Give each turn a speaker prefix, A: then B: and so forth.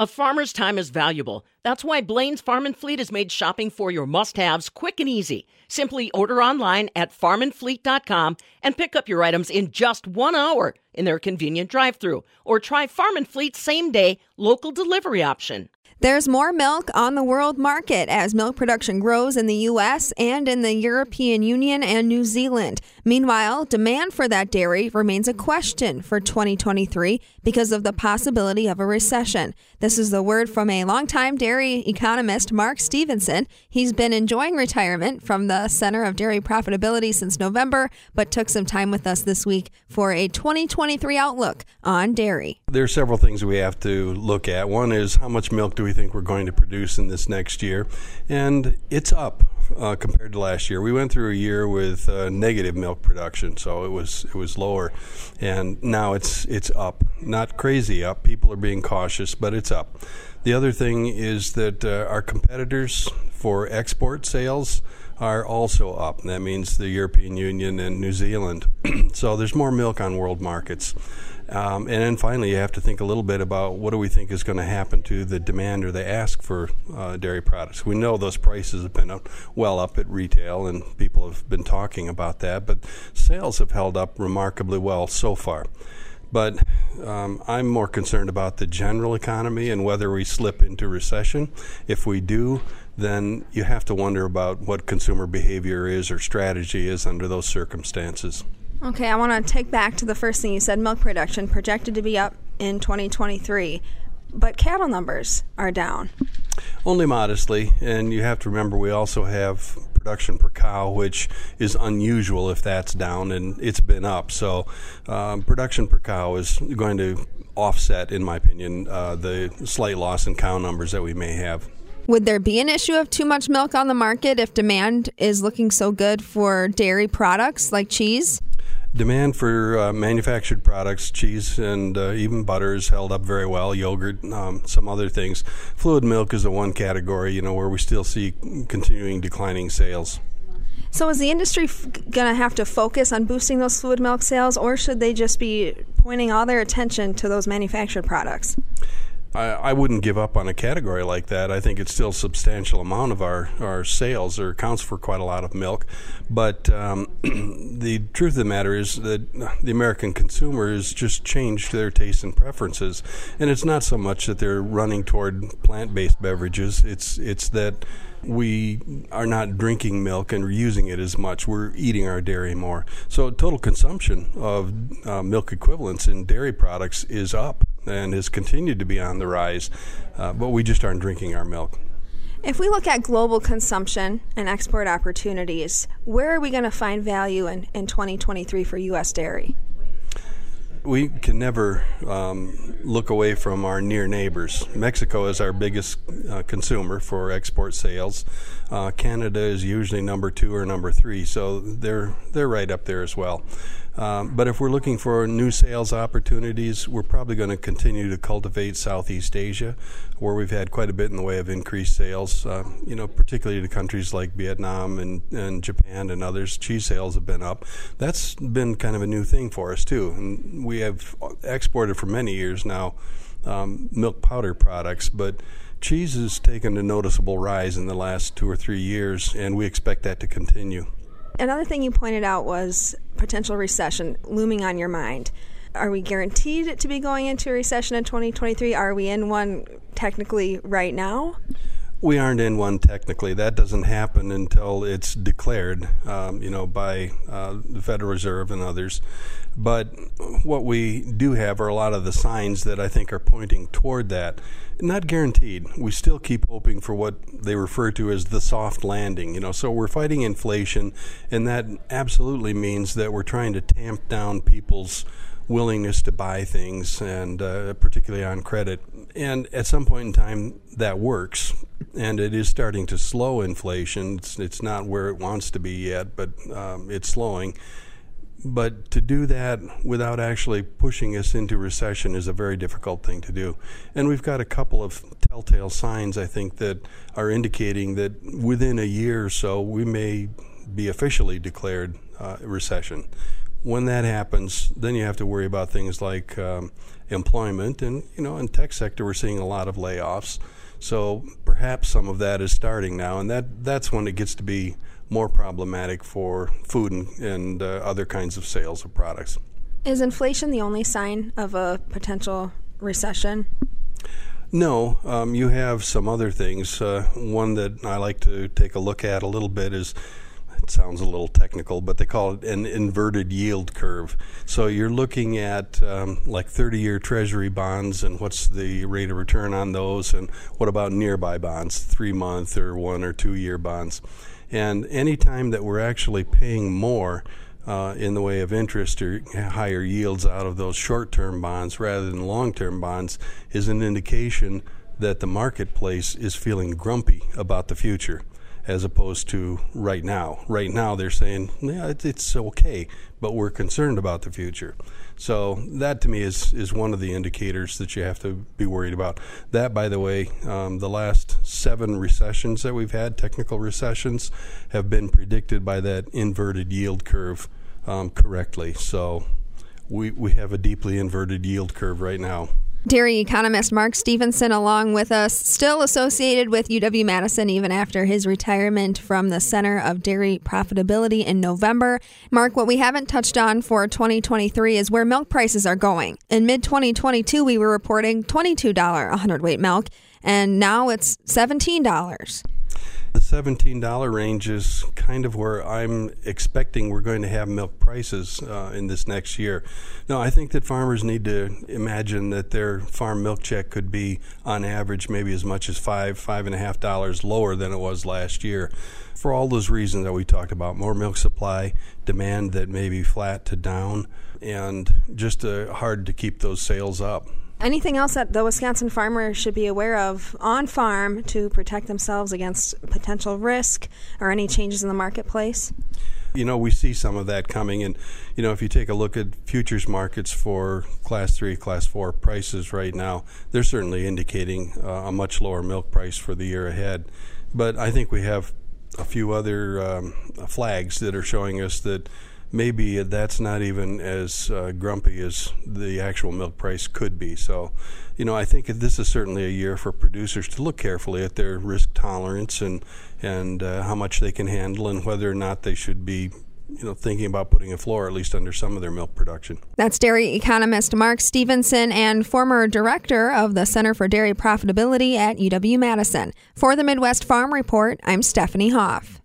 A: A farmer's time is valuable. That's why Blain's Farm and Fleet has made shopping for your must-haves quick and easy. Simply order online at farmandfleet.com and pick up your items in just 1 hour in their convenient drive-through or try Farm and Fleet's same-day local delivery option.
B: There's more milk on the world market as milk production grows in the U.S. and in the European Union and New Zealand. Meanwhile, demand for that dairy remains a question for 2023 because of the possibility of a recession. This is the word from a longtime dairy economist, Mark Stephenson. He's been enjoying retirement from the Center of Dairy Profitability since November, but took some time with us this week for a 2023 outlook on dairy.
C: There are several things we have to look at. One is how much milk do we think we're going to produce in this next year? And it's up uh, compared to last year. We went through a year with uh, negative milk production, so it was it was lower, and now it's it's up. Not crazy up. People are being cautious, but it's up. The other thing is that uh, our competitors for export sales are also up. That means the European Union and New Zealand. so there's more milk on world markets. Um, and then finally, you have to think a little bit about what do we think is going to happen to the demand or the ask for uh, dairy products. We know those prices have been up, well up at retail, and people have been talking about that, but sales have held up remarkably well so far. But um, I'm more concerned about the general economy and whether we slip into recession. If we do, then you have to wonder about what consumer behavior is or strategy is under those circumstances.
B: Okay, I want to take back to the first thing you said milk production projected to be up in 2023, but cattle numbers are down.
C: Only modestly, and you have to remember we also have production per cow, which is unusual if that's down, and it's been up. So, um, production per cow is going to offset, in my opinion, uh, the slight loss in cow numbers that we may have.
B: Would there be an issue of too much milk on the market if demand is looking so good for dairy products like cheese?
C: Demand for uh, manufactured products, cheese and uh, even butter is held up very well. Yogurt, um, some other things. Fluid milk is the one category, you know, where we still see continuing declining sales.
B: So is the industry f- going to have to focus on boosting those fluid milk sales, or should they just be pointing all their attention to those manufactured products?
C: I, I wouldn't give up on a category like that. I think it's still a substantial amount of our, our sales or accounts for quite a lot of milk. But um, the truth of the matter is that the American consumer has just changed their tastes and preferences. And it's not so much that they're running toward plant based beverages, it's, it's that we are not drinking milk and using it as much. We're eating our dairy more. So total consumption of uh, milk equivalents in dairy products is up and has continued to be on the rise, uh, but we just aren't drinking our milk.
B: If we look at global consumption and export opportunities, where are we going to find value in, in 2023 for U.S. dairy?
C: we can never um, look away from our near neighbors. Mexico is our biggest uh, consumer for export sales. Uh, Canada is usually number two or number three, so they're they're right up there as well. Um, but if we're looking for new sales opportunities, we're probably going to continue to cultivate Southeast Asia, where we've had quite a bit in the way of increased sales. Uh, you know, particularly to countries like Vietnam and, and Japan and others, cheese sales have been up. That's been kind of a new thing for us too, and we have exported for many years now um, milk powder products, but cheese has taken a noticeable rise in the last two or three years, and we expect that to continue.
B: Another thing you pointed out was potential recession looming on your mind. Are we guaranteed to be going into a recession in 2023? Are we in one technically right now?
C: We aren't in one technically. That doesn't happen until it's declared, um, you know, by uh, the Federal Reserve and others. But what we do have are a lot of the signs that I think are pointing toward that. Not guaranteed. We still keep hoping for what they refer to as the soft landing. You know, so we're fighting inflation, and that absolutely means that we're trying to tamp down people's willingness to buy things, and uh, particularly on credit. And at some point in time, that works, and it is starting to slow inflation. It's, it's not where it wants to be yet, but um, it's slowing. But to do that without actually pushing us into recession is a very difficult thing to do. And we've got a couple of telltale signs, I think, that are indicating that within a year or so, we may be officially declared uh, recession. When that happens, then you have to worry about things like um, employment, and you know, in tech sector, we're seeing a lot of layoffs. So perhaps some of that is starting now, and that that's when it gets to be more problematic for food and, and uh, other kinds of sales of products.
B: Is inflation the only sign of a potential recession?
C: No, um, you have some other things. Uh, one that I like to take a look at a little bit is sounds a little technical, but they call it an inverted yield curve. So you're looking at um, like 30 year treasury bonds and what's the rate of return on those, and what about nearby bonds, three month or one or two year bonds. And any time that we're actually paying more, uh, in the way of interest or higher yields out of those short term bonds rather than long term bonds is an indication that the marketplace is feeling grumpy about the future as opposed to right now. Right now, they're saying, yeah, it's okay, but we're concerned about the future. So that to me is is one of the indicators that you have to be worried about. That, by the way, um, the last seven recessions that we've had, technical recessions, have been predicted by that inverted yield curve um, correctly. So we, we have a deeply inverted yield curve right now.
B: Dairy economist Mark Stephenson, along with us, still associated with UW Madison even after his retirement from the Center of Dairy Profitability in November. Mark, what we haven't touched on for 2023 is where milk prices are going. In mid 2022, we were reporting $22 a hundredweight milk, and now it's $17.
C: The $17 range is kind of where I'm expecting we're going to have milk prices uh, in this next year. Now, I think that farmers need to imagine that their farm milk check could be, on average, maybe as much as five, five and a half dollars lower than it was last year. For all those reasons that we talked about more milk supply, demand that may be flat to down, and just uh, hard to keep those sales up.
B: Anything else that the Wisconsin farmer should be aware of on farm to protect themselves against potential risk or any changes in the marketplace?
C: You know, we see some of that coming. And, you know, if you take a look at futures markets for class three, class four prices right now, they're certainly indicating uh, a much lower milk price for the year ahead. But I think we have a few other um, flags that are showing us that maybe that's not even as uh, grumpy as the actual milk price could be. So, you know, I think this is certainly a year for producers to look carefully at their risk tolerance and and uh, how much they can handle and whether or not they should be. You know, thinking about putting a floor at least under some of their milk production.
B: That's dairy economist Mark Stephenson and former director of the Center for Dairy Profitability at UW Madison. For the Midwest Farm Report, I'm Stephanie Hoff.